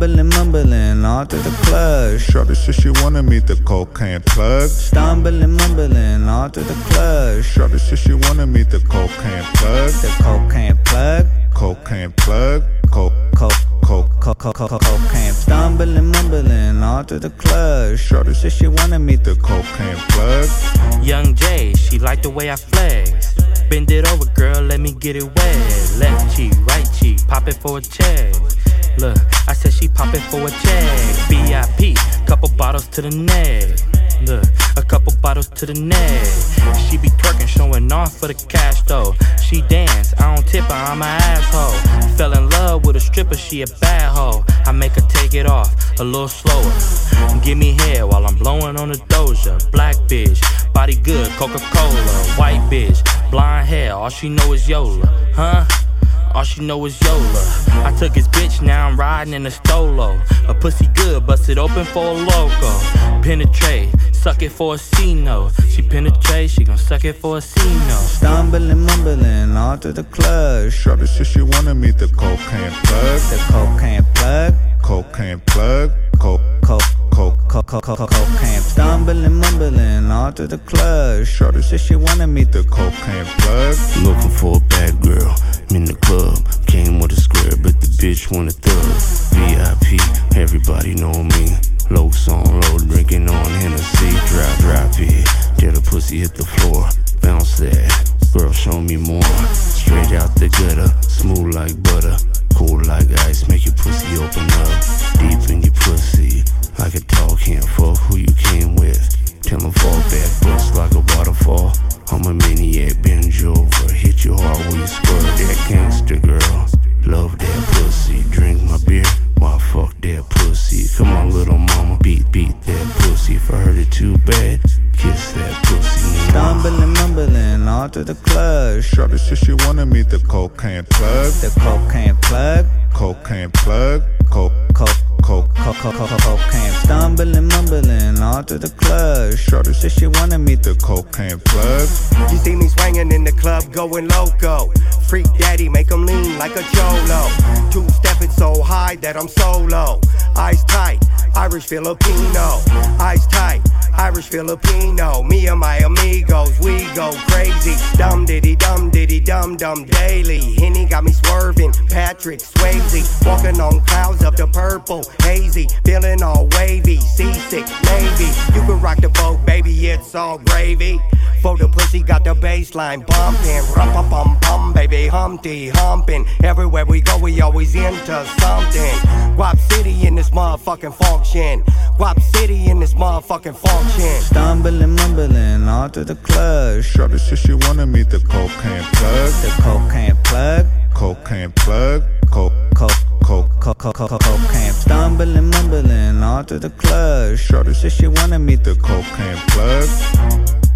Stumbling, mumbling all through the club. Shorty said she wanna meet the cocaine plug. Stumbling, mumbling all through the club. Shorty said she wanna meet the cocaine plug. The cocaine plug. Cocaine plug. Coke, Coke, coke, coke, coke, coke, cocaine. Stumbling, mumbling all through the club. Shorty said she wanna meet the cocaine plug. Yung Jay, she like the way I flex. Bend it over, girl, let me get it wet. Left cheek, right cheek, pop it for a check. Look, I said she poppin' for a check. VIP, couple bottles to the neck. Look, a couple bottles to the neck. She be twerking, showing off for the cash though. She dance, I don't tip her, I'm an asshole. Fell in love with a stripper, she a bad hoe. I make her take it off a little slower. Give me hair while I'm blowing on the doja. Black bitch, body good, Coca Cola. White bitch, blonde hair, all she know is Yola, huh? All she know is Yola. I took his bitch, now I'm riding in a stolo. A pussy good, bust it open for a loco. Penetrate, suck it for a C note. She penetrate, she gon' suck it for a C note. Stumbling, mumbling all through the club. Shorty said she wanna meet the cocaine plug. The cocaine plug. Cocaine plug. Coke, Coke, coke, coke, coke, coke, cocaine. Stumbling, mumbling all through the club. Shorty said she wanna meet the cocaine plug. Looking for a bad girl in the club. 23rd. VIP, everybody know me. Low song, low drinking on Hennessy. Drop, drop it. Get a pussy hit the floor. Bounce that. Girl, show me more. Straight out the gutter, smooth like butter. Cool like ice, make your pussy open up. Deep in your pussy, like a dog can't fuck who you came with. Tell fall back, bust like a waterfall. I'm a maniac, bend over, hit you hard where you squirt that gangster girl. Mumbling all through the club. Shorty said she wanna meet the cocaine plug. The cocaine plug. Cocaine plug. Coke, Coke, coke, coke, coke, coke, cocaine. Stumbling, mumbling all through the club. Shorty said she wanna meet the cocaine plug. You see me swinging in the club, going loco. Freak daddy, make him lean like a cholo. Two stepping so high that I'm solo. Eyes tight, Irish Filipino. Eyes tight, Irish Filipino. Me and my amigos, we go crazy. Dum diddy dum diddy dum dum daily. Henny got me swerving, Patrick Swayze. Walking on clouds of the purple, hazy. Feeling all wavy, seasick, navy. You can rock the boat, baby, it's all gravy. For the pussy got the baseline bumping. Rum pum pum pum, baby, Humpty humping. Everywhere we go, we always into something. Guap City in this motherfucking function. Guap City in this motherfucking function. Stumbling, mumbling all through the club. Shorty said she wanna meet the cocaine plug. The cocaine plug. Cocaine plug. Coke, Coke, coke, coke, coke, coke, cocaine. Stumbling, mumbling all through the club. Shorty said she wanna meet the cocaine plug.